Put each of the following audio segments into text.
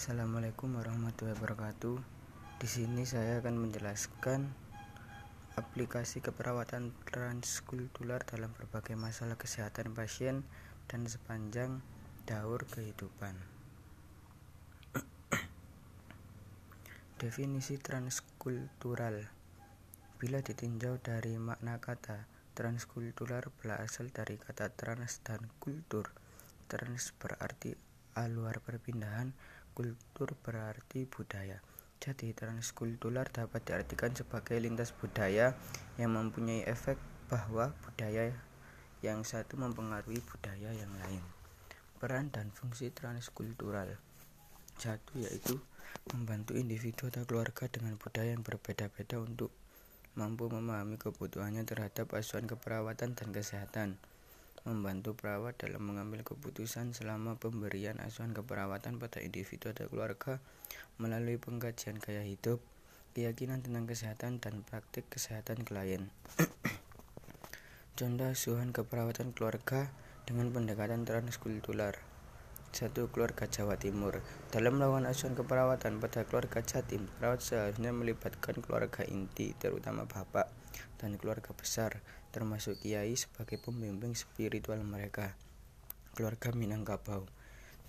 Assalamualaikum warahmatullahi wabarakatuh. Di sini saya akan menjelaskan aplikasi keperawatan transkultural dalam berbagai masalah kesehatan pasien dan sepanjang daur kehidupan. Definisi transkultural Bila ditinjau dari makna kata, transkultural berasal dari kata trans dan kultur. Trans berarti aluar perpindahan, kultur berarti budaya. Jadi, transkultural dapat diartikan sebagai lintas budaya yang mempunyai efek bahwa budaya yang satu mempengaruhi budaya yang lain. Peran dan fungsi transkultural satu yaitu membantu individu atau keluarga dengan budaya yang berbeda-beda untuk mampu memahami kebutuhannya terhadap asuhan keperawatan dan kesehatan membantu perawat dalam mengambil keputusan selama pemberian asuhan keperawatan pada individu atau keluarga melalui pengkajian gaya hidup, keyakinan tentang kesehatan, dan praktik kesehatan klien. Contoh asuhan keperawatan keluarga dengan pendekatan transkultural. Satu keluarga Jawa Timur dalam melakukan asuhan keperawatan pada keluarga Jatim, perawat seharusnya melibatkan keluarga inti, terutama bapak dan keluarga besar termasuk kiai sebagai pembimbing spiritual mereka. Keluarga Minangkabau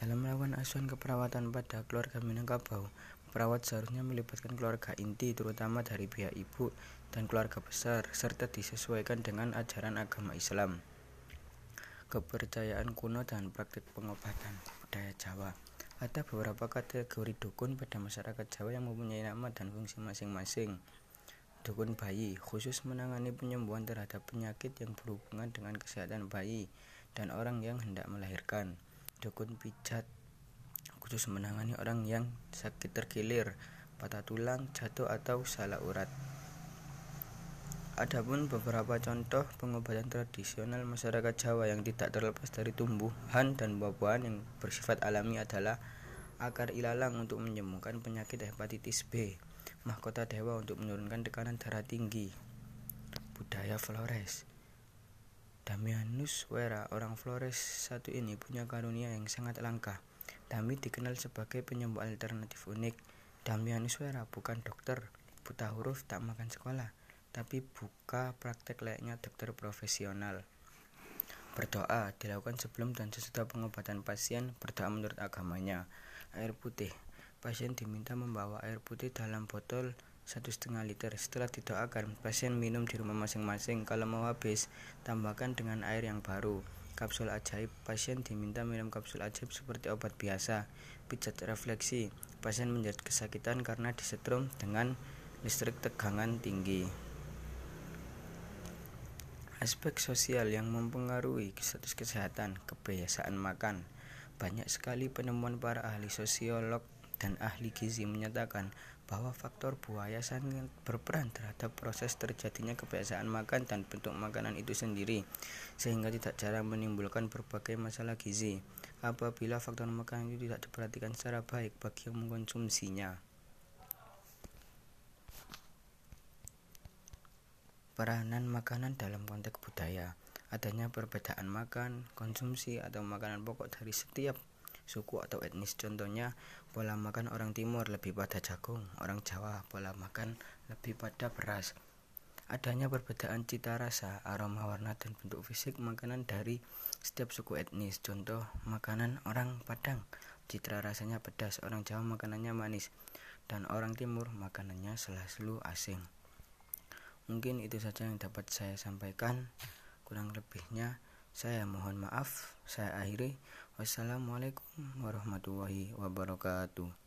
dalam melakukan asuhan keperawatan pada keluarga Minangkabau, perawat seharusnya melibatkan keluarga inti terutama dari pihak ibu dan keluarga besar serta disesuaikan dengan ajaran agama Islam. Kepercayaan kuno dan praktik pengobatan budaya Jawa. Ada beberapa kategori dukun pada masyarakat Jawa yang mempunyai nama dan fungsi masing-masing. Dukun bayi khusus menangani penyembuhan terhadap penyakit yang berhubungan dengan kesehatan bayi dan orang yang hendak melahirkan. Dukun pijat khusus menangani orang yang sakit terkilir, patah tulang, jatuh atau salah urat. Adapun beberapa contoh pengobatan tradisional masyarakat Jawa yang tidak terlepas dari tumbuhan dan buah-buahan yang bersifat alami adalah akar ilalang untuk menyembuhkan penyakit hepatitis B, mahkota dewa untuk menurunkan tekanan darah tinggi. Budaya Flores Damianus Wera, orang Flores satu ini punya karunia yang sangat langka. Dami dikenal sebagai penyembuh alternatif unik. Damianus Wera bukan dokter, buta huruf tak makan sekolah, tapi buka praktek layaknya dokter profesional. Berdoa dilakukan sebelum dan sesudah pengobatan pasien, berdoa menurut agamanya. Air putih Pasien diminta membawa air putih dalam botol satu setengah liter. Setelah didoakan, pasien minum di rumah masing-masing. Kalau mau habis, tambahkan dengan air yang baru. Kapsul ajaib, pasien diminta minum kapsul ajaib seperti obat biasa. Pijat refleksi, pasien menjadi kesakitan karena disetrum dengan listrik tegangan tinggi. Aspek sosial yang mempengaruhi status kesehatan, kebiasaan makan. Banyak sekali penemuan para ahli sosiolog dan ahli gizi menyatakan bahwa faktor buaya sangat berperan terhadap proses terjadinya kebiasaan makan dan bentuk makanan itu sendiri, sehingga tidak jarang menimbulkan berbagai masalah gizi apabila faktor makanan itu tidak diperhatikan secara baik bagi yang mengkonsumsinya. Peranan makanan dalam konteks budaya adanya perbedaan makan, konsumsi, atau makanan pokok dari setiap suku atau etnis. Contohnya, pola makan orang timur lebih pada jagung, orang Jawa pola makan lebih pada beras. Adanya perbedaan cita rasa, aroma, warna, dan bentuk fisik makanan dari setiap suku etnis. Contoh, makanan orang Padang, citra rasanya pedas, orang Jawa makanannya manis, dan orang Timur makanannya selalu asing. Mungkin itu saja yang dapat saya sampaikan. Kurang lebihnya saya mohon maaf, saya akhiri. Wassalamualaikum warahmatullahi wabarakatuh.